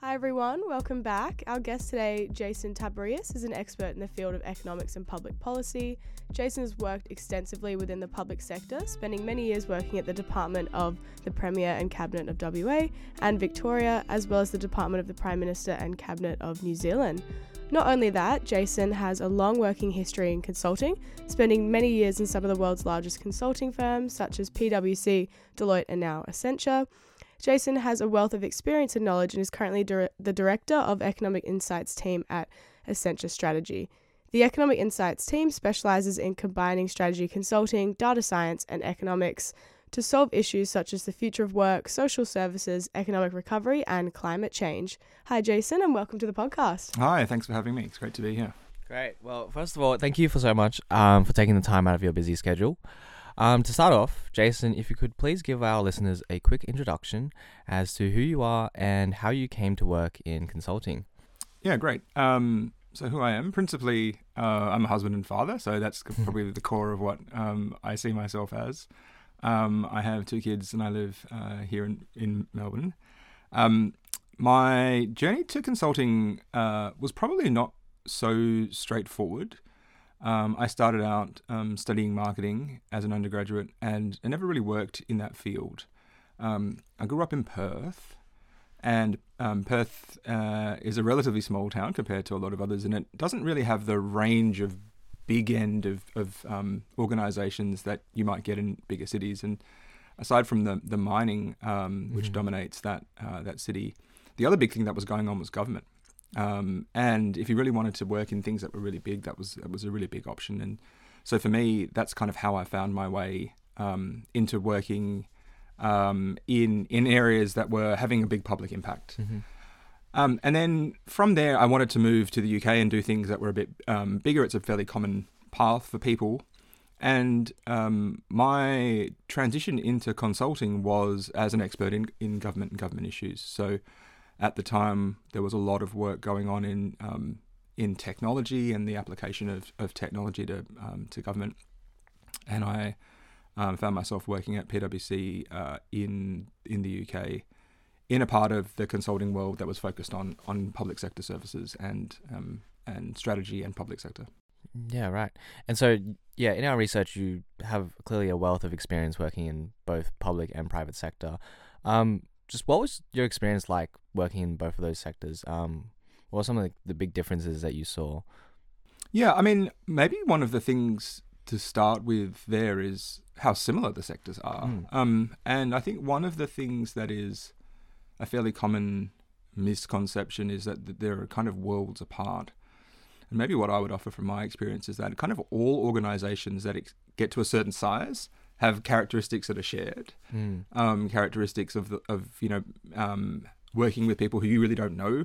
Hi everyone, welcome back. Our guest today, Jason Tabrias, is an expert in the field of economics and public policy. Jason has worked extensively within the public sector, spending many years working at the Department of the Premier and Cabinet of WA and Victoria, as well as the Department of the Prime Minister and Cabinet of New Zealand. Not only that, Jason has a long working history in consulting, spending many years in some of the world's largest consulting firms such as PwC, Deloitte, and now Accenture. Jason has a wealth of experience and knowledge and is currently dir- the director of Economic Insights team at Accenture Strategy. The Economic Insights team specializes in combining strategy consulting, data science, and economics to solve issues such as the future of work, social services, economic recovery, and climate change. Hi, Jason, and welcome to the podcast. Hi, thanks for having me. It's great to be here. Great. Well, first of all, thank you for so much um, for taking the time out of your busy schedule. Um, to start off, Jason, if you could please give our listeners a quick introduction as to who you are and how you came to work in consulting. Yeah, great. Um, so, who I am, principally, uh, I'm a husband and father, so that's probably the core of what um, I see myself as. Um, I have two kids and I live uh, here in, in Melbourne. Um, my journey to consulting uh, was probably not so straightforward. Um, I started out um, studying marketing as an undergraduate and I never really worked in that field. Um, I grew up in Perth, and um, Perth uh, is a relatively small town compared to a lot of others, and it doesn't really have the range of big end of, of um, organizations that you might get in bigger cities. And aside from the, the mining, um, which mm-hmm. dominates that, uh, that city, the other big thing that was going on was government. Um, and if you really wanted to work in things that were really big, that was that was a really big option. And so for me, that's kind of how I found my way um, into working um, in in areas that were having a big public impact. Mm-hmm. Um, and then from there, I wanted to move to the UK and do things that were a bit um, bigger. It's a fairly common path for people. And um, my transition into consulting was as an expert in, in government and government issues. So at the time, there was a lot of work going on in um, in technology and the application of, of technology to um, to government. And I um, found myself working at PwC uh, in in the UK, in a part of the consulting world that was focused on on public sector services and um, and strategy and public sector. Yeah, right. And so, yeah, in our research, you have clearly a wealth of experience working in both public and private sector. Um, just what was your experience like working in both of those sectors? Um, what were some of the, the big differences that you saw? Yeah, I mean, maybe one of the things to start with there is how similar the sectors are. Mm. Um, and I think one of the things that is a fairly common misconception is that they're kind of worlds apart. And maybe what I would offer from my experience is that kind of all organizations that ex- get to a certain size have characteristics that are shared, mm. um, characteristics of the, of you know um, working with people who you really don't know,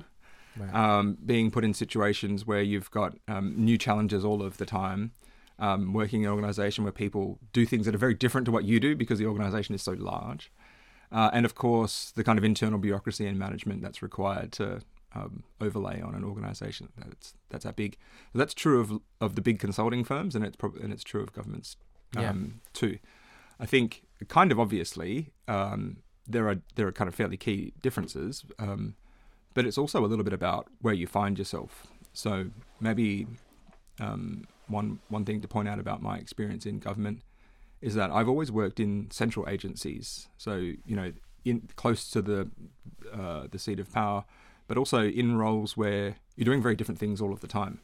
right. um, being put in situations where you've got um, new challenges all of the time, um, working in an organization where people do things that are very different to what you do because the organization is so large, uh, and of course the kind of internal bureaucracy and management that's required to um, overlay on an organization that's that's that big. So that's true of of the big consulting firms, and it's probably and it's true of governments yeah. too. I think kind of obviously um, there are there are kind of fairly key differences, um, but it's also a little bit about where you find yourself. So maybe um, one one thing to point out about my experience in government is that I've always worked in central agencies. So you know, in close to the uh, the seat of power, but also in roles where you're doing very different things all of the time.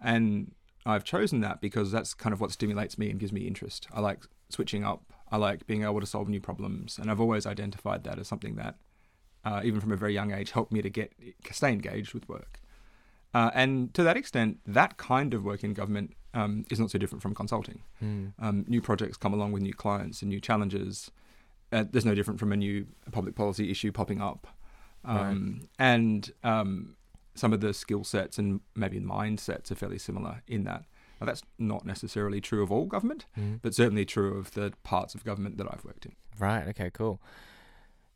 And I've chosen that because that's kind of what stimulates me and gives me interest. I like switching up. I like being able to solve new problems, and I've always identified that as something that, uh, even from a very young age, helped me to get stay engaged with work. Uh, and to that extent, that kind of work in government um, is not so different from consulting. Mm. Um, new projects come along with new clients and new challenges. Uh, there's no different from a new public policy issue popping up. Um, right. And um, some of the skill sets and maybe mindsets are fairly similar in that. Now, that's not necessarily true of all government, mm. but certainly true of the parts of government that I've worked in. Right. Okay. Cool.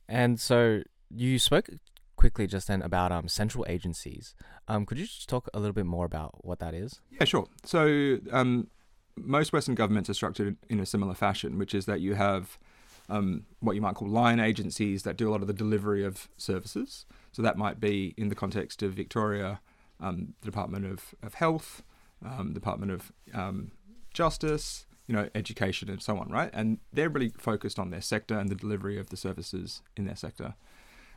And so you spoke quickly just then about um, central agencies. Um, could you just talk a little bit more about what that is? Yeah, sure. So um, most Western governments are structured in a similar fashion, which is that you have um, what you might call line agencies that do a lot of the delivery of services. So that might be in the context of Victoria, um, the Department of, of Health, um, Department of um, Justice, you know, education and so on, right? And they're really focused on their sector and the delivery of the services in their sector.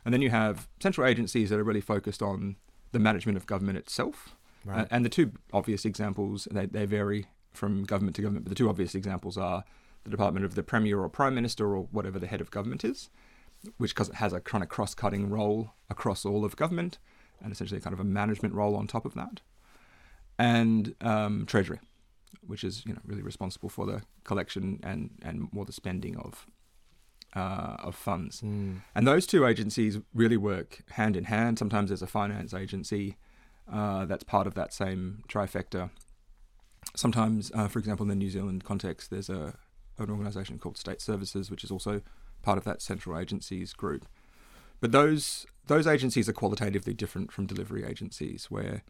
And then you have central agencies that are really focused on the management of government itself. Right. Uh, and the two obvious examples, they, they vary from government to government, but the two obvious examples are the Department of the Premier or Prime Minister or whatever the head of government is, which has a kind of cross cutting role across all of government and essentially kind of a management role on top of that. And um, Treasury, which is you know really responsible for the collection and, and more the spending of uh, of funds. Mm. And those two agencies really work hand in hand. Sometimes there's a finance agency uh, that's part of that same trifecta. Sometimes, uh, for example, in the New Zealand context, there's a an organisation called State Services, which is also part of that central agencies group. But those those agencies are qualitatively different from delivery agencies, where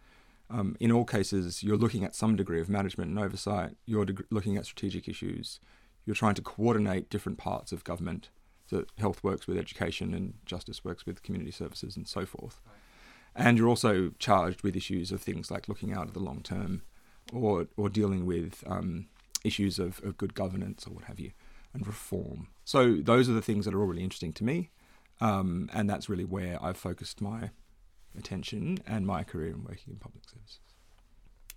um, in all cases you're looking at some degree of management and oversight. You're deg- looking at strategic issues. You're trying to coordinate different parts of government. So health works with education, and justice works with community services, and so forth. And you're also charged with issues of things like looking out at the long term, or or dealing with um, issues of, of good governance or what have you, and reform. So those are the things that are all really interesting to me, um, and that's really where I've focused my attention and my career in working in public services.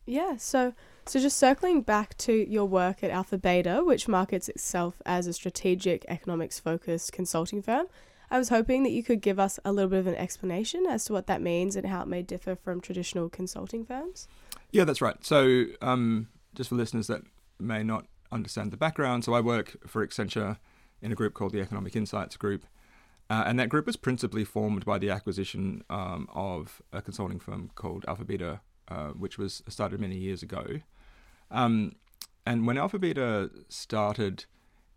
Yeah, so so just circling back to your work at Alpha Beta, which markets itself as a strategic economics focused consulting firm, I was hoping that you could give us a little bit of an explanation as to what that means and how it may differ from traditional consulting firms. Yeah, that's right. So, um, just for listeners that may not understand the background, so I work for Accenture in a group called the Economic Insights Group. Uh, and that group was principally formed by the acquisition um, of a consulting firm called Alpha Beta, uh, which was started many years ago. Um, and when Alpha Beta started,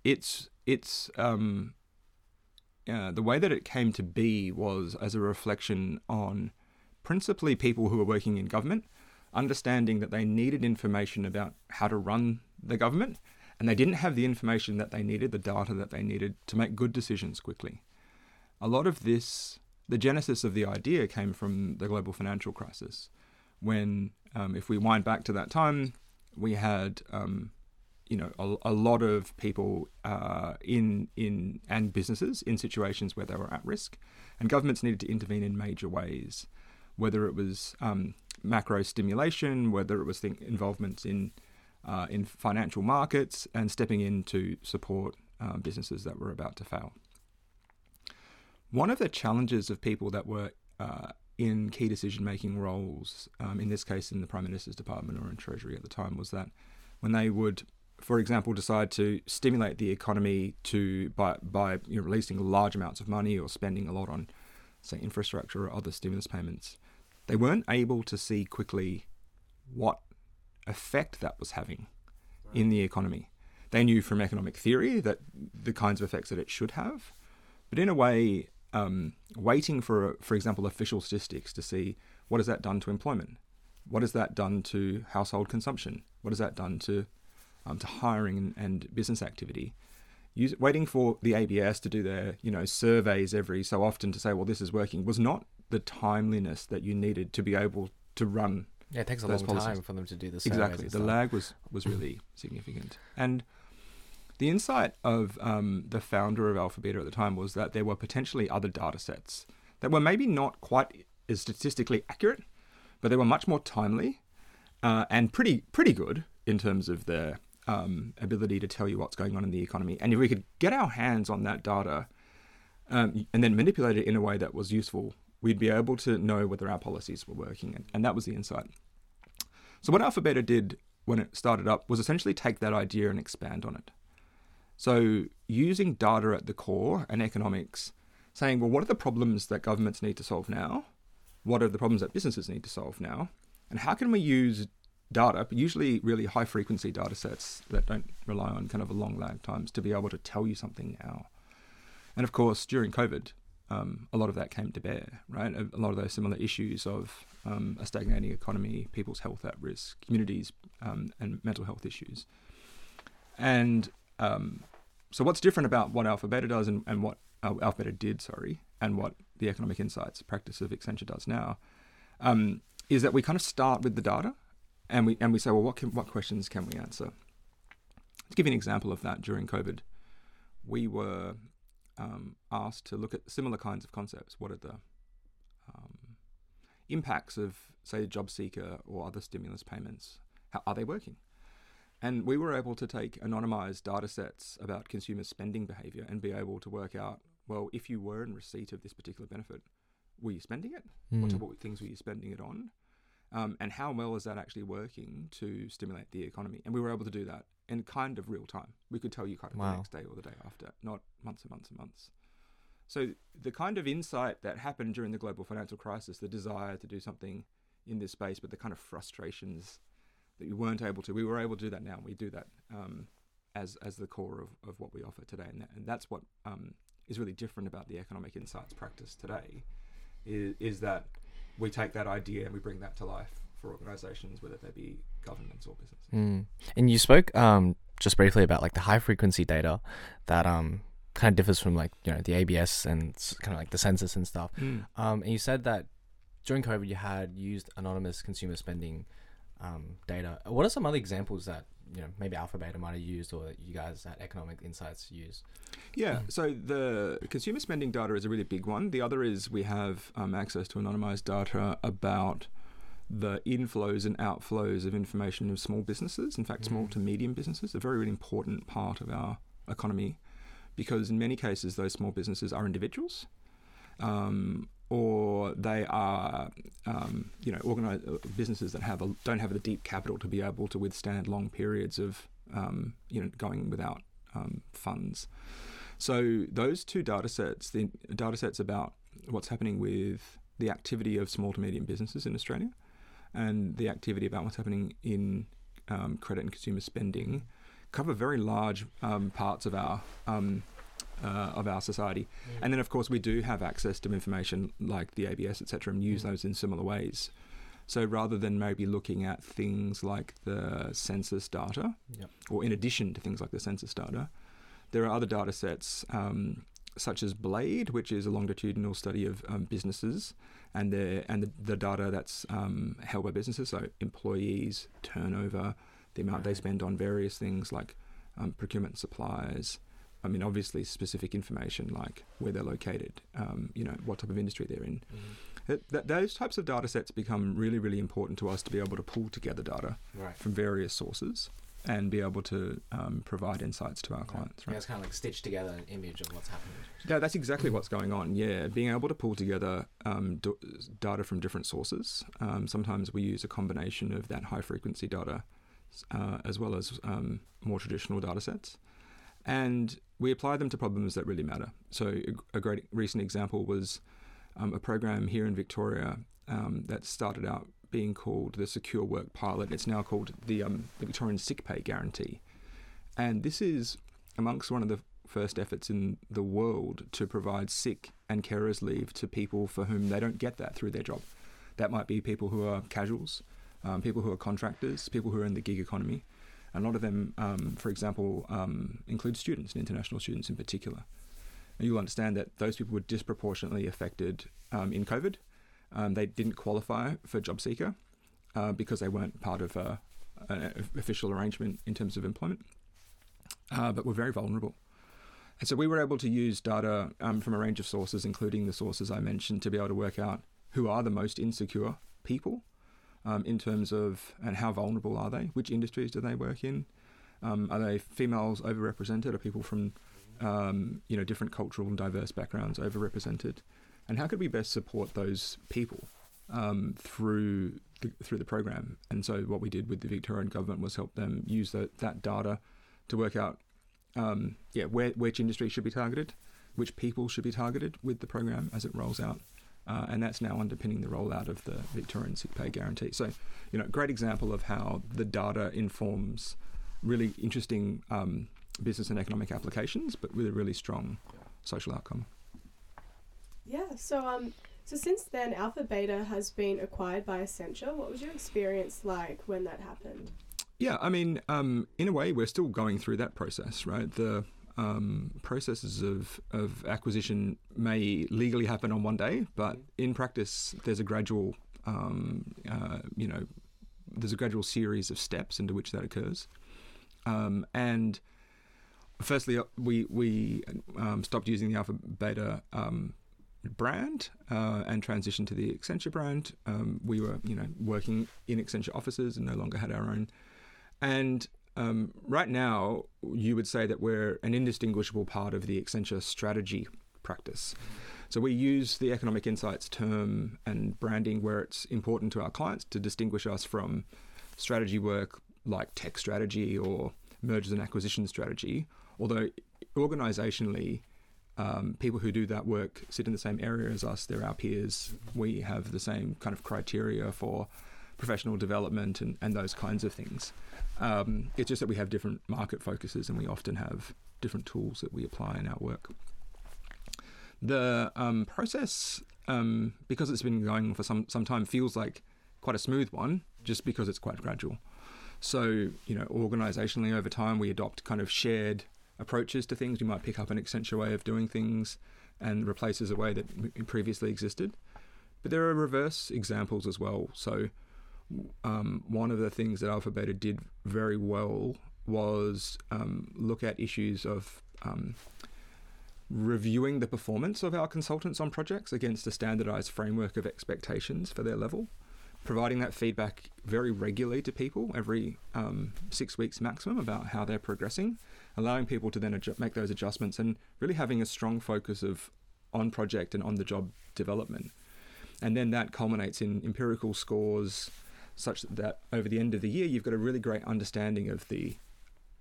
its its um, uh, the way that it came to be was as a reflection on principally people who were working in government, understanding that they needed information about how to run the government, and they didn't have the information that they needed, the data that they needed to make good decisions quickly. A lot of this, the genesis of the idea came from the global financial crisis, when, um, if we wind back to that time, we had, um, you know, a, a, lot of people uh, in in and businesses in situations where they were at risk, and governments needed to intervene in major ways, whether it was um, macro stimulation, whether it was think involvements in uh, in financial markets, and stepping in to support uh, businesses that were about to fail. One of the challenges of people that were uh, in key decision making roles, um, in this case in the Prime Minister's Department or in Treasury at the time, was that when they would, for example, decide to stimulate the economy to by by you know, releasing large amounts of money or spending a lot on, say, infrastructure or other stimulus payments, they weren't able to see quickly what effect that was having in the economy. They knew from economic theory that the kinds of effects that it should have, but in a way, um, waiting for, for example, official statistics to see what has that done to employment, what has that done to household consumption, what has that done to um, to hiring and, and business activity. Use, waiting for the ABS to do their you know surveys every so often to say, well, this is working, was not the timeliness that you needed to be able to run. Yeah, it takes a long policies. time for them to do this. Exactly, the lag was was really significant, and the insight of um, the founder of Alpha Beta at the time was that there were potentially other data sets that were maybe not quite as statistically accurate, but they were much more timely uh, and pretty pretty good in terms of their um, ability to tell you what's going on in the economy. And if we could get our hands on that data um, and then manipulate it in a way that was useful, we'd be able to know whether our policies were working. And, that was the insight. So what Alpha Beta did when it started up was essentially take that idea and expand on it. So, using data at the core and economics, saying, well, what are the problems that governments need to solve now? What are the problems that businesses need to solve now? And how can we use data, usually really high frequency data sets that don't rely on kind of a long lag times, to be able to tell you something now? And of course, during COVID, um, a lot of that came to bear, right? A, lot of those similar issues of um, a stagnating economy, people's health at risk, communities, um, and mental health issues. And um, so what's different about what Alpha Beta does and, and what uh, Alpha Beta did, sorry, and what the economic insights practice of Accenture does now, um, is that we kind of start with the data, and we and we say, well, what can, what questions can we answer? To give you an example of that, during COVID, we were um, asked to look at similar kinds of concepts. What are the um, impacts of, say, the job seeker or other stimulus payments? How are they working? And we were able to take anonymized data sets about consumer spending behavior and be able to work out, well, if you were in receipt of this particular benefit, were you spending it? Mm. What type of things were you spending it on? Um, and how well is that actually working to stimulate the economy? And we were able to do that in kind of real time. We could tell you kind of Wow. the next day or the day after, not months and months and months. So the kind of insight that happened during the global financial crisis, the desire to do something in this space, but the kind of frustrations that we weren't able to, we were able to do that now. and We do that um, as as the core of, of what we offer today, and, that, and that's what um, is really different about the economic insights practice today, is, is that we take that idea and we bring that to life for organisations, whether they be governments or business. Mm. And you spoke um, just briefly about like the high frequency data that um, kind of differs from like you know the ABS and kind of like the census and stuff. Um, and you said that during COVID you had used anonymous consumer spending um, data. What are some other examples that you know maybe Alpha Beta might have used or that you guys at Economic Insights use? Yeah, so the consumer spending data is a really big one. The other is we have um, access to anonymized data about the inflows and outflows of information of small businesses. In fact, small Mm. to medium businesses, a very, really important part of our economy because in many cases, those small businesses are individuals. Um, or they are, um, you know, organized businesses that have a, don't have the deep capital to be able to withstand long periods of, um, you know, going without um, funds. So those two data sets, the data sets about what's happening with the activity of small to medium businesses in Australia, and the activity about what's happening in um, credit and consumer spending, cover very large um, parts of our um, uh, of our society. And then, of course, we do have access to information like the ABS, etc., and use those in similar ways. So rather than maybe looking at things like the census data, Yep. or in addition to things like the census data, there are other data sets um, such as Blade, which is a longitudinal study of um, businesses and the and the, the data that's um, held by businesses, so employees, turnover, the amount they spend on various things like um, procurement supplies. I mean, obviously, specific information like where they're located, um, you know, what type of industry they're in. That, that, those types of data sets become really, really important to us to be able to pull together data Right. from various sources and be able to um, provide insights to our clients. Yeah, Right? it's kind of like stitch together an image of what's happening. Yeah, that's exactly what's going on. Yeah, being able to pull together um, d- data from different sources. Um, sometimes we use a combination of that high frequency data uh, as well as um, more traditional data sets. And we apply them to problems that really matter. So, a, a great recent example was um, a program here in Victoria um, that started out being called the Secure Work Pilot. It's now called the, um, the Victorian Sick Pay Guarantee. And this is amongst one of the first efforts in the world to provide sick and carers leave to people for whom they don't get that through their job. That might be people who are casuals, um, people who are contractors, people who are in the gig economy. A lot of them, um, for example, um, include students and international students in particular. And you'll understand that those people were disproportionately affected um, in COVID. Um, they didn't qualify for JobSeeker uh, because they weren't part of a, an official arrangement in terms of employment, uh, but were very vulnerable. And so we were able to use data um, from a range of sources, including the sources I mentioned, to be able to work out who are the most insecure people um, in terms of and how vulnerable are they? Which industries do they work in? Um, are they females overrepresented? Are people from um, you know different cultural and diverse backgrounds overrepresented? And how could we best support those people um, through the, through the program? And so what we did with the Victorian government was help them use that that data to work out um, yeah where which industry should be targeted, which people should be targeted with the program as it rolls out. Uh, and that's now underpinning the rollout of the Victorian Sick Pay Guarantee. So, you know, great example of how the data informs really interesting um, business and economic applications, but with a really strong social outcome. Yeah. So um, so since then, Alpha Beta has been acquired by Accenture. What was your experience like when that happened? Yeah, I mean, um, in a way, we're still going through that process, right? The um, processes of, of acquisition may legally happen on one day, but in practice, there's a gradual, um, uh, you know, there's a gradual series of steps into which that occurs. Um, and firstly, uh, we we um, stopped using the Alpha Beta um, brand uh, and transitioned to the Accenture brand. Um, we were, you know, working in Accenture offices and no longer had our own. And um, right now, you would say that we're an indistinguishable part of the Accenture strategy practice. So we use the economic insights term and branding where it's important to our clients to distinguish us from strategy work like tech strategy or mergers and acquisition strategy. Although organizationally, um, people who do that work sit in the same area as us. They're our peers. We have the same kind of criteria for professional development and, and those kinds of things. Um, it's just that we have different market focuses and we often have different tools that we apply in our work. The um, process, um, because it's been going for some, some time, feels like quite a smooth one just because it's quite gradual. So, you know, organizationally over time, we adopt kind of shared approaches to things. We might pick up an Accenture way of doing things and replaces a way that previously existed. But there are reverse examples as well. So, um, one of the things that Alpha Beta did very well was um, look at issues of um, reviewing the performance of our consultants on projects against a standardized framework of expectations for their level, providing that feedback very regularly to people every um, six weeks maximum about how they're progressing, allowing people to then adju- make those adjustments and really having a strong focus of on project and on the job development. And then that culminates in empirical scores such that over the end of the year you've got a really great understanding of the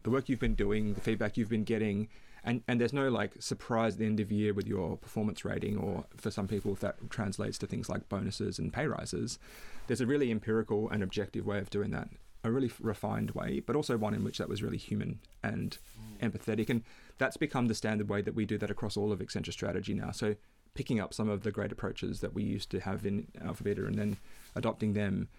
the work you've been doing, the feedback you've been getting, and, and there's no like surprise at the end of year with your performance rating, or for some people, if that translates to things like bonuses and pay rises. There's a really empirical and objective way of doing that, a really refined way, but also one in which that was really human and mm. empathetic. And that's become the standard way that we do that across all of Accenture strategy now. So picking up some of the great approaches that we used to have in Alpha Beta and then adopting them.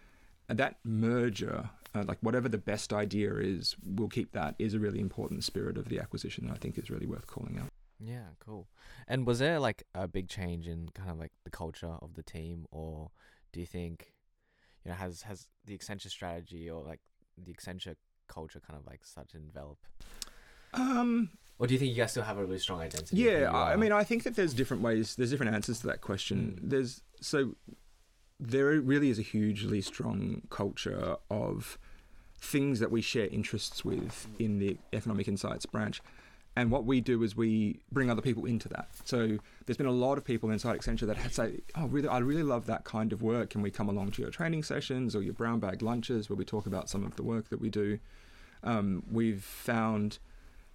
And that merger uh, like whatever the best idea is, we'll keep that is a really important spirit of the acquisition. And I think is really worth calling out. Yeah, cool. And was there like a big change in kind of like the culture of the team, or do you think, you know, has has the Accenture strategy or like the Accenture culture kind of like started to envelop? Um, or do you think you guys still have a really strong identity? Yeah, I mean, I think that there's different ways. There's different answers to that question. Mm. There's so there really is a hugely strong culture of things that we share interests with in the economic insights branch. And what we do is we bring other people into that. So there's been a lot of people inside Accenture that had say, "Oh, really? I really love that kind of work. Can we come along to your training sessions or your brown bag lunches where we talk about some of the work that we do?" Um, we've found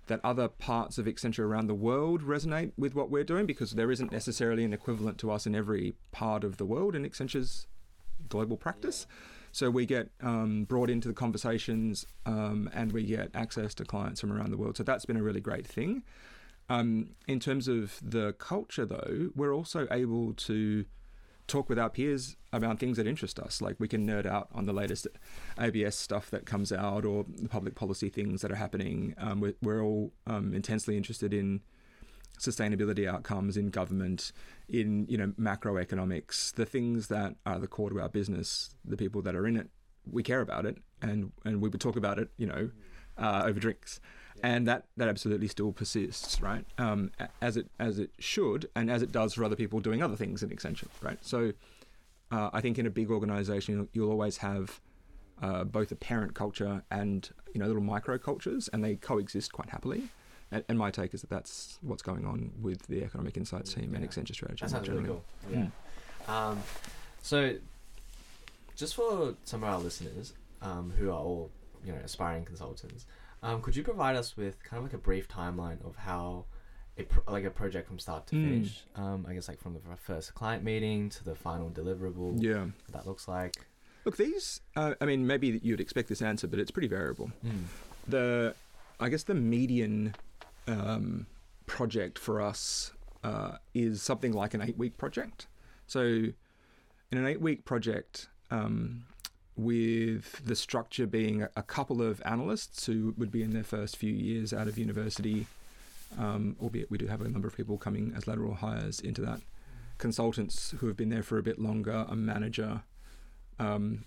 that other parts of Accenture around the world resonate with what we're doing because there isn't necessarily an equivalent to us in every part of the world in Accenture's global practice. So we get um, brought into the conversations um, and we get access to clients from around the world. So that's been a really great thing. Um, in terms of the culture, though, we're also able to talk with our peers about things that interest us. Like we can nerd out on the latest ABS stuff that comes out or the public policy things that are happening. Um, we're, we're, all um, intensely interested in sustainability outcomes in government, in you know macroeconomics, the things that are the core to our business. The people that are in it, we care about it, and and we would talk about it, you know, uh, over drinks and that that absolutely still persists, right? Um, as it as it should, and as it does for other people doing other things in Accenture, right? So, uh, I think in a big organization, you'll, you'll always have uh, both a parent culture and you know little micro cultures, and they coexist quite happily. And, and, my take is that that's what's going on with the economic insights team yeah. and Accenture strategy. That sounds really cool. Yeah. Mm. Um, so, just for some of our listeners um, who are all you know aspiring consultants. Um, could you provide us with kind of like a brief timeline of how a pro- like a project from start to mm. finish? Um, I guess like from the first client meeting to the final deliverable. Yeah, that looks like. Look, these. Uh, I mean, maybe you'd expect this answer, but it's pretty variable. Mm. The, I guess the median um, project for us uh, is something like an eight-week project. So, in an eight-week project, um, with the structure being a couple of analysts who would be in their first few years out of university, um, albeit we do have a number of people coming as lateral hires into that. Consultants who have been there for a bit longer, a manager um,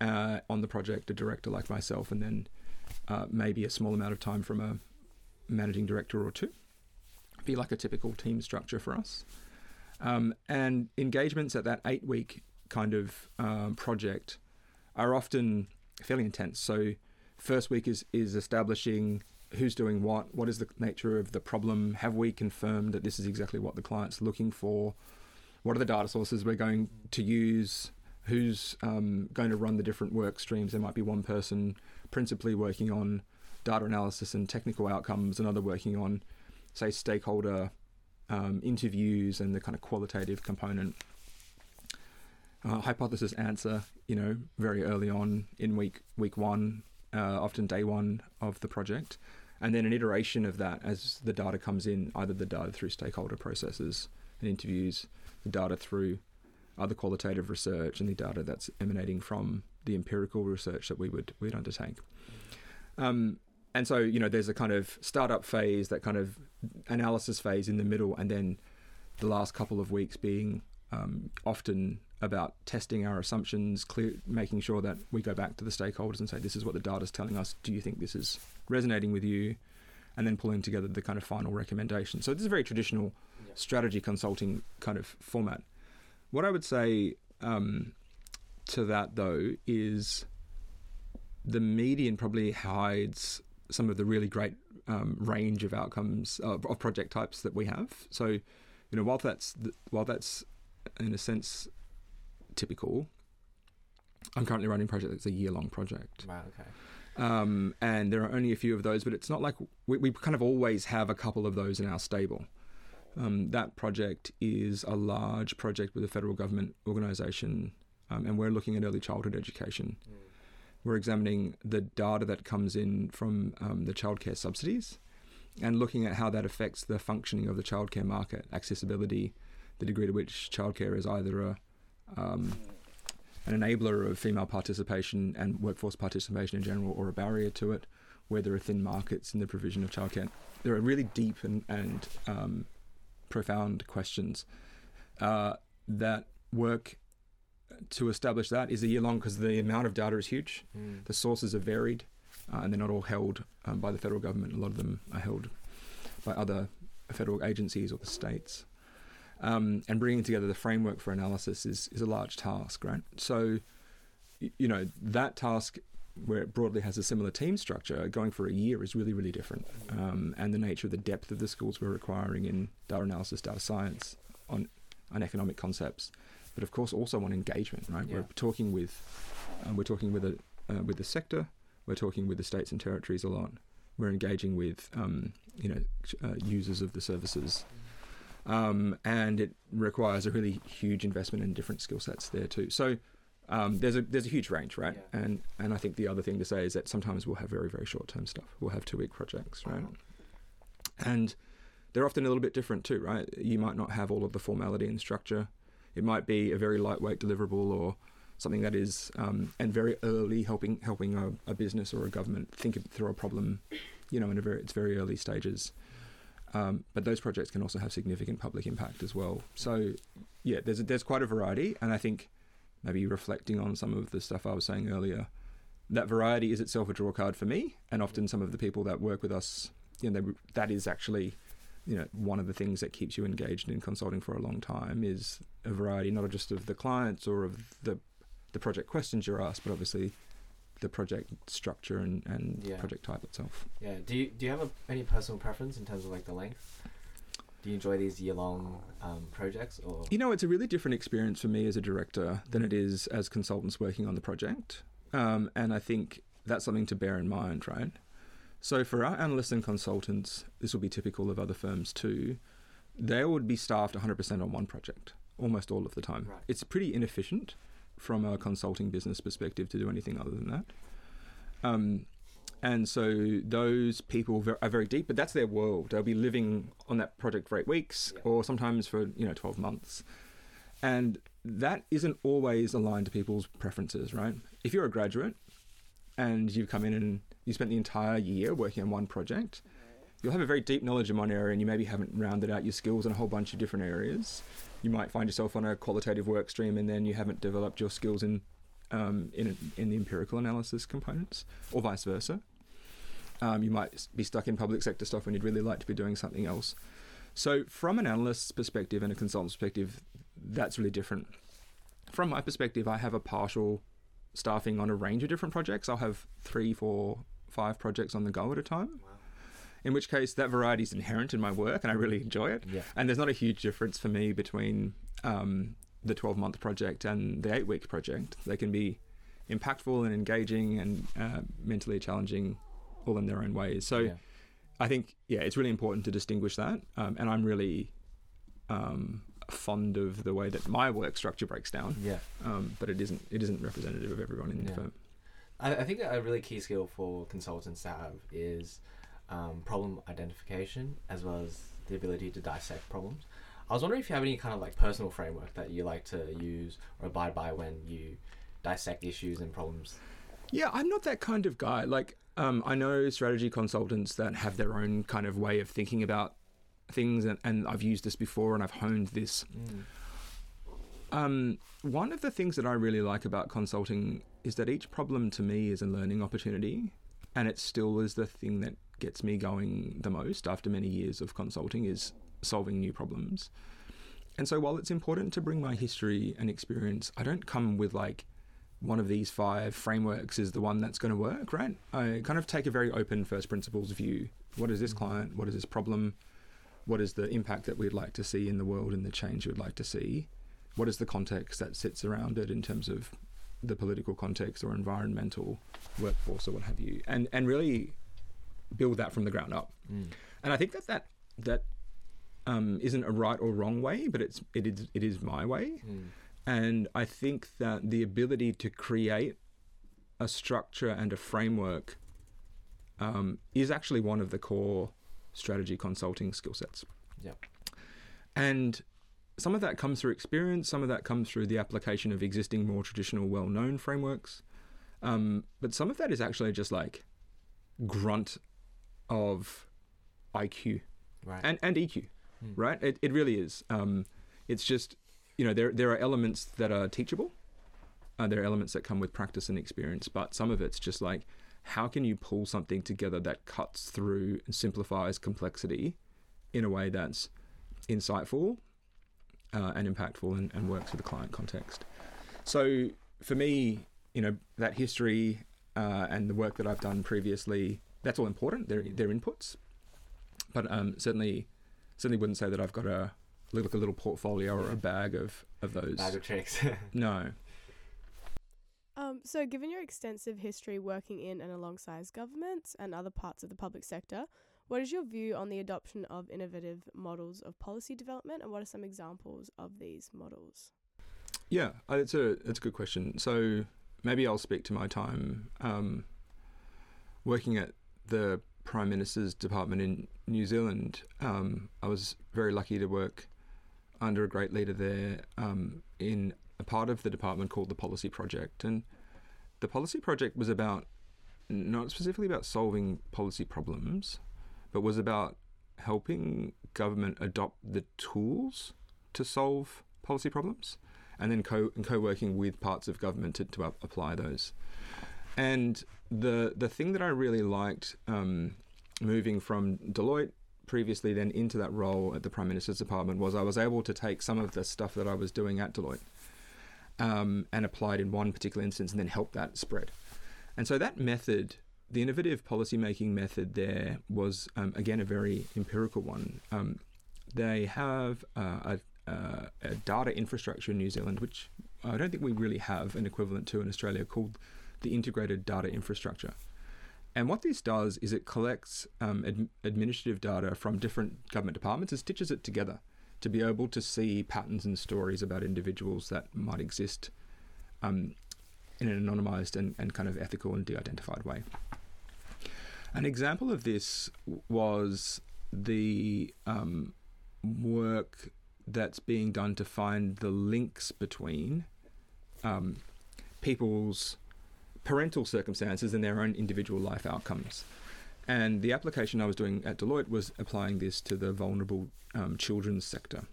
uh, on the project, a director like myself, and then uh, maybe a small amount of time from a managing director or two. Be like a typical team structure for us. Um, and engagements at that eight week kind of um, project are often fairly intense. So, first week is, is establishing who's doing what, what is the nature of the problem, have we confirmed that this is exactly what the client's looking for, what are the data sources we're going to use, who's um, going to run the different work streams. There might be one person principally working on data analysis and technical outcomes, another working on, say, stakeholder um, interviews and the kind of qualitative component. Uh, hypothesis answer, you know, very early on in week week one, uh, often day one of the project, and then an iteration of that as the data comes in, either the data through stakeholder processes and interviews, the data through other qualitative research, and the data that's emanating from the empirical research that we would we'd undertake. Um, and so you know, there's a kind of startup phase, that kind of analysis phase in the middle, and then the last couple of weeks being um, often about testing our assumptions, clear, making sure that we go back to the stakeholders and say, this is what the data is telling us. Do you think this is resonating with you? And then pulling together the kind of final recommendation. So this is a very traditional yeah. strategy consulting kind of format. What I would say um, to that though is the median probably hides some of the really great um, range of outcomes uh, of project types that we have. So, you know, while that's while that's in a sense typical. I'm currently running a project that's a year long project. Wow, okay. Um, and there are only a few of those, but it's not like we, we kind of always have a couple of those in our stable. Um, that project is a large project with a federal government organisation, um, and we're looking at early childhood education. Mm. We're examining the data that comes in from um, the childcare subsidies and looking at how that affects the functioning of the childcare market, accessibility, the degree to which childcare is either a um, an enabler of female participation and workforce participation in general, or a barrier to it, where there are thin markets in the provision of childcare. There are really deep and, and um, profound questions uh, that work to establish that is a year long because the amount of data is huge. Mm. The sources are varied, uh, and they're not all held um, by the federal government. A lot of them are held by other federal agencies or the states. Um, and bringing together the framework for analysis is, is a large task, right? So, you know, that task where it broadly has a similar team structure, going for a year is really, really different. Um, and the nature of the depth of the skills we're requiring in data analysis, data science, on, on economic concepts, but of course also on engagement, right? Yeah. We're talking with, um, we're talking with a, uh, with the sector, we're talking with the states and territories a lot. We're engaging with, um, you know, uh, users of the services um, and it requires a really huge investment in different skill sets there too. So um, there's a there's a huge range, right? Yeah. And and I think the other thing to say is that sometimes we'll have very very short term stuff. We'll have two week projects, right? And they're often a little bit different too, right? You might not have all of the formality and structure. It might be a very lightweight deliverable or something that is um, and very early helping helping a, a, business or a government think through a problem, you know, in a very its very early stages. Um, but those projects can also have significant public impact as well. So, yeah, there's a, there's quite a variety, and I think maybe reflecting on some of the stuff I was saying earlier, that variety is itself a draw card for me, and often some of the people that work with us, you know, they, that is actually, you know, one of the things that keeps you engaged in consulting for a long time is a variety, not just of the clients or of the the project questions you're asked, but obviously the project structure and, and yeah. project type itself. Yeah. Do you do you have a, any personal preference in terms of like the length? Do you enjoy these year long um, projects or? You know, it's a really different experience for me as a director than it is as consultants working on the project, um, and I think that's something to bear in mind, right? So for our analysts and consultants, this will be typical of other firms too. They would be staffed 100% on one project almost all of the time. Right. It's pretty inefficient from a consulting business perspective to do anything other than that. Um, and so those people are very deep, but that's their world. They'll be living on that project for eight weeks yeah. or sometimes for, you know, 12 months. And that isn't always aligned to people's preferences, right? If you're a graduate and you've come in and you spent the entire year working on one project, you'll have a very deep knowledge in one area and you maybe haven't rounded out your skills in a whole bunch of different areas. You might find yourself on a qualitative work stream and then you haven't developed your skills in um, in, in the empirical analysis components, or vice versa. Um, you might be stuck in public sector stuff when you'd really like to be doing something else. So, from an analyst's perspective and a consultant's perspective, that's really different. From my perspective, I have a partial staffing on a range of different projects. I'll have three, four, five projects on the go at a time. Wow. In which case, that variety is inherent in my work, and I really enjoy it. Yeah. And there's not a huge difference for me between um, the 12 month project and the eight week project. They can be impactful and engaging and uh, mentally challenging all in their own ways. So yeah. I think, yeah, it's really important to distinguish that. Um, and I'm really um, fond of the way that my work structure breaks down. Yeah. Um, but it isn't it isn't representative of everyone in the Yeah. firm. I, I think a really key skill for consultants to have is um, problem identification as well as the ability to dissect problems. I was wondering if you have any kind of like personal framework that you like to use or abide by when you dissect issues and problems. Yeah, I'm not that kind of guy. Like, um, I know strategy consultants that have their own kind of way of thinking about things, and, and I've used this before and I've honed this. Um, one of the things that I really like about consulting is that each problem to me is a learning opportunity, and it still is the thing that gets me going the most after many years of consulting is solving new problems. And so while it's important to bring my history and experience, I don't come with like one of these five frameworks is the one that's going to work, right? I kind of take a very open first principles view. What is this mm. client? What is this problem? What is the impact that we'd like to see in the world and the change we'd like to see? What is the context that sits around it in terms of the political context or environmental workforce or what have you? And and really build that from the ground up. And I think that that that um, isn't a right or wrong way, but it's it is it is my way. And I think that the ability to create a structure and a framework um, is actually one of the core strategy consulting skill sets. Yep. And some of that comes through experience, some of that comes through the application of existing, more traditional, well known frameworks. Um, but some of that is actually just like grunt of IQ Right. and, and EQ, Hmm. right? It, it really is. Um, it's just, you know, there, there are elements that are teachable. Uh, there are elements that come with practice and experience, but some of it's just like, how can you pull something together that cuts through and simplifies complexity in a way that's insightful uh, and impactful and, and works with the client context? So for me, you know, that history uh, and the work that I've done previously, that's all important. They're, they're inputs but um, certainly certainly wouldn't say that I've got a like a little portfolio or a bag of of those. Bag of tricks. no. Um, so, given your extensive history working in and alongside governments and other parts of the public sector, what is your view on the adoption of innovative models of policy development, and what are some examples of these models? Yeah, uh, it's a it's a good question. So maybe I'll speak to my time um, working at the Prime Minister's department in New Zealand. Um, I was very lucky to work under a great leader there um, in a part of the department called the Policy Project, and the Policy Project was about not specifically about solving policy problems, but was about helping government adopt the tools to solve policy problems and then co and co-working with parts of government to, to up- apply those. And the the thing that I really liked um, moving from Deloitte previously then into that role at the Prime Minister's Department was I was able to take some of the stuff that I was doing at Deloitte um, and apply it in one particular instance and then help that spread. And so that method, the innovative policymaking method there was um, again a very empirical one. Um, they have uh, a, uh, a data infrastructure in New Zealand, which I don't think we really have an equivalent to in Australia, called the Integrated Data Infrastructure. And what this does is it collects um, ad- administrative data from different government departments and stitches it together to be able to see patterns and stories about individuals that might exist um, in an anonymized and, and kind of ethical and de identified way. An example of this was the um, work that's being done to find the links between um, people's parental circumstances and their own individual life outcomes. And the application I was doing at Deloitte was applying this to the vulnerable um, children's sector.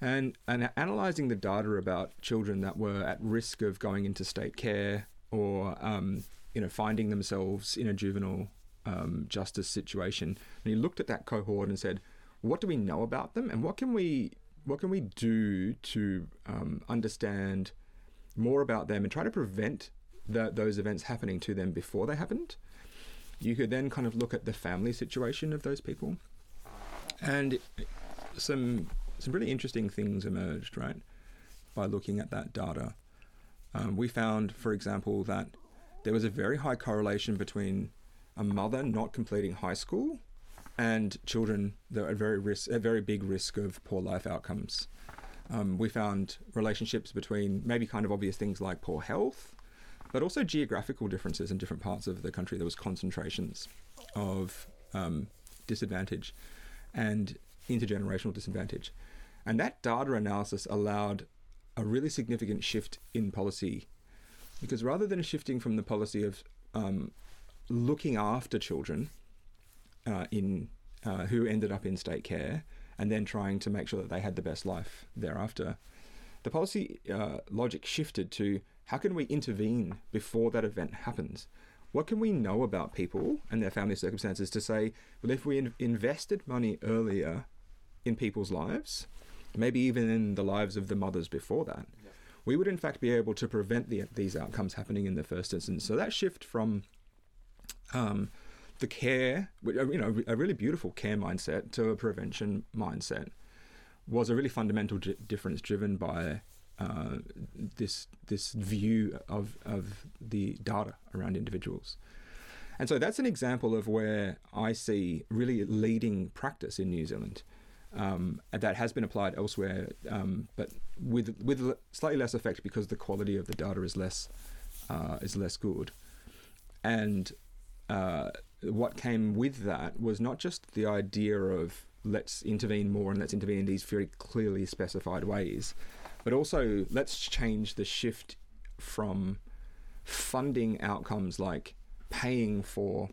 And, and analysing the data about children that were at risk of going into state care or um, you know finding themselves in a juvenile um, justice situation, and he looked at that cohort and said, "What do we know about them, and what can we what can we do to um, understand more about them and try to prevent the, those events happening to them before they happened?" You could then kind of look at the family situation of those people, and some some really interesting things emerged, right, by looking at that data. Um, we found, for example, that there was a very high correlation between a mother not completing high school and children that are at very risk, at very big risk of poor life outcomes. Um, we found relationships between maybe kind of obvious things like poor health, but also geographical differences in different parts of the country. There was concentrations of um, disadvantage and intergenerational disadvantage. And that data analysis allowed a really significant shift in policy because rather than shifting from the policy of um, looking after children uh, in uh, who ended up in state care and then trying to make sure that they had the best life thereafter, the policy uh, logic shifted to how can we intervene before that event happens? What can we know about people and their family circumstances to say, well, if we in- invested money earlier in people's lives, maybe even in the lives of the mothers before that. We would in fact be able to prevent the, these outcomes happening in the first instance. So that shift from um, the care, you know, a really beautiful care mindset to a prevention mindset was a really fundamental difference driven by uh, this this view of of the data around individuals. And so that's an example of where I see really leading practice in New Zealand um, that has been applied elsewhere, um, but with with slightly less effect because the quality of the data is less uh, is less good. And uh, what came with that was not just the idea of let's intervene more and let's intervene in these very clearly specified ways, but also let's change the shift from funding outcomes like paying for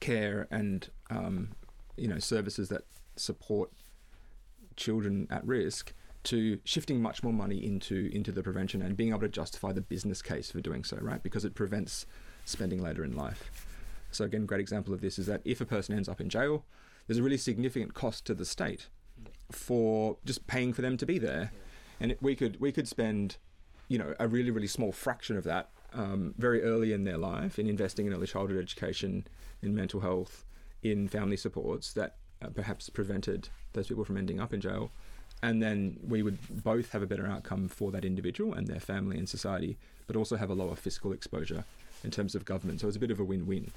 care and um, you know services that support children at risk to shifting much more money into into the prevention and being able to justify the business case for doing so, right? Because it prevents spending later in life. So again, a great example of this is that if a person ends up in jail, there's a really significant cost to the state for just paying for them to be there, and it, we could we could spend, you know, a really really small fraction of that um, very early in their life in investing in early childhood education, in mental health, in family supports that uh, perhaps prevented those people from ending up in jail. And then we would both have a better outcome for that individual and their family and society, but also have a lower fiscal exposure in terms of government. So it's a bit of a win win.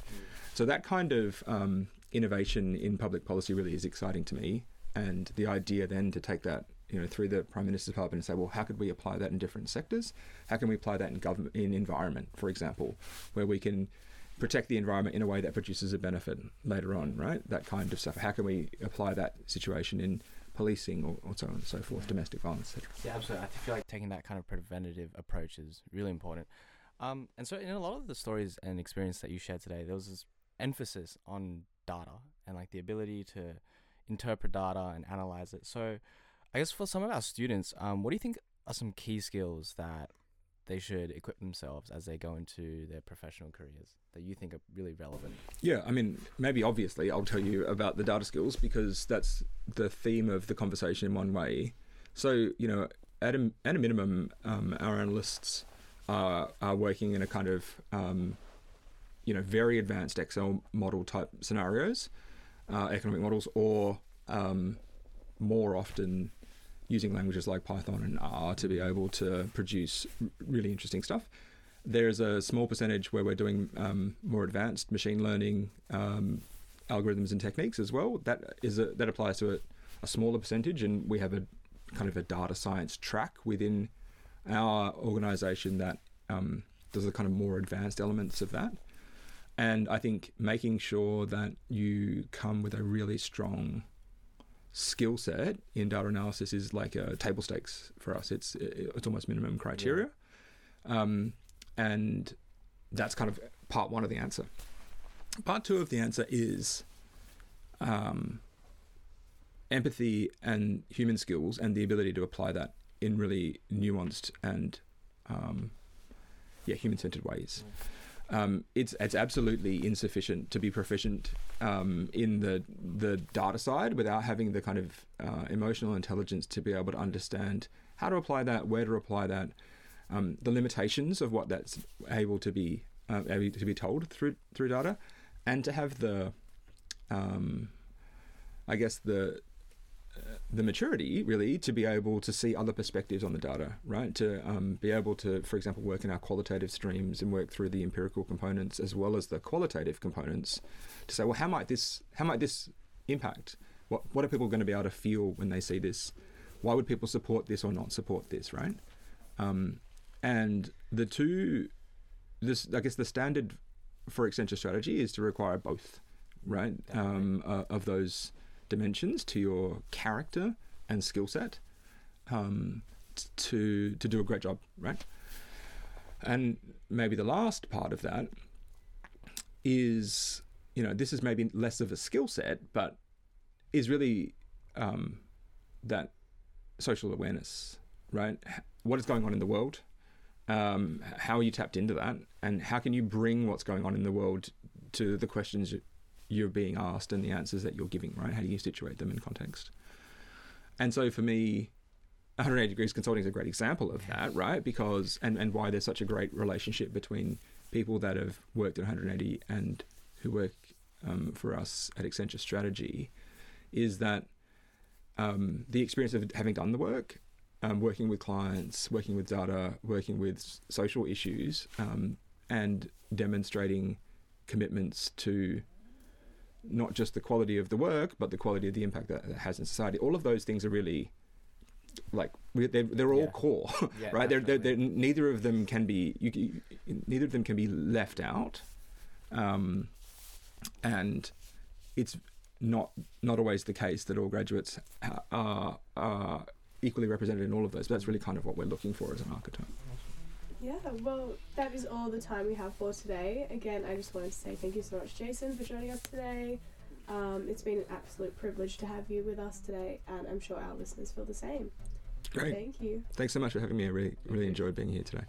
So that kind of um, innovation in public policy really is exciting to me. And the idea then to take that you know through the prime minister's department and say well how could we apply that in different sectors how can we apply that in government in environment for example where we can protect the environment in a way that produces a benefit later on, right? That kind of stuff. How can we apply that situation in policing or, or so on and so forth, domestic violence, etc. Yeah, absolutely. I feel like taking that kind of preventative approach is really important. Um, and so, in a lot of the stories and experience that you shared today, there was this emphasis on data and like the ability to interpret data and analyze it. So, I guess for some of our students, um, what do you think are some key skills that they should equip themselves as they go into their professional careers that you think are really relevant? Yeah, I mean, maybe obviously I'll tell you about the data skills because that's the theme of the conversation in one way. So, you know, at a, at a minimum, um, our analysts are, are working in a kind of, um, you know, very advanced Excel model type scenarios, uh, economic models, or um, more often using languages like Python and R to be able to produce really interesting stuff. There's a small percentage where we're doing um, more advanced machine learning um, algorithms and techniques as well. That is a, that applies to a, a, smaller percentage, and we have a kind of a data science track within our organization that um, does the kind of more advanced elements of that. And I think making sure that you come with a really strong skill set in data analysis is like a table stakes for us. It's it's almost minimum criteria, yeah. um, and that's kind of part one of the answer. part two of the answer is um, empathy and human skills and the ability to apply that in really nuanced and um, yeah human centered ways. Um, it's it's absolutely insufficient to be proficient um, in the the data side without having the kind of uh, emotional intelligence to be able to understand how to apply that, where to apply that, um, the limitations of what that's able to be uh, able to be told through through data, and to have the um, I guess the the maturity really to be able to see other perspectives on the data, right? To um, be able to, for example, work in our qualitative streams and work through the empirical components as well as the qualitative components to say, well, how might this how might this impact? What what are people going to be able to feel when they see this? Why would people support this or not support this, right? Um, and the two, this I guess the standard for Accenture strategy is to require both, right? Um, uh, of those dimensions to your character and skill set um, to to do a great job, right? And maybe the last part of that is, you know, this is maybe less of a skill set, but is really um, that social awareness, right? What is going on in the world? Um, how are you tapped into that? And how can you bring what's going on in the world to the questions you're being asked and the answers that you're giving, right? How do you situate them in context? And so for me, 180 Degrees Consulting is a great example of that, right? Because, and, and why there's such a great relationship between people that have worked at 180 and who work um, for us at Accenture Strategy is that um, the experience of having done the work, um, working with clients, working with data, working with social issues, um, and demonstrating commitments to not just the quality of the work, but the quality of the impact that it has in society. All of those things are really like they're, they're all Yeah. core, Yeah, right? They're, they're, they're, neither of them can be you, you, neither of them can be left out, um, and it's not not always the case that all graduates are, are equally represented in all of those. But that's really kind of what we're looking for as an archetype. Yeah, well, that is all the time we have for today. Again, I just wanted to say thank you so much, Jason, for joining us today. Um, it's been an absolute privilege to have you with us today, and I'm sure our listeners feel the same. Great. Thank you. Thanks so much for having me. I really really enjoyed being here today.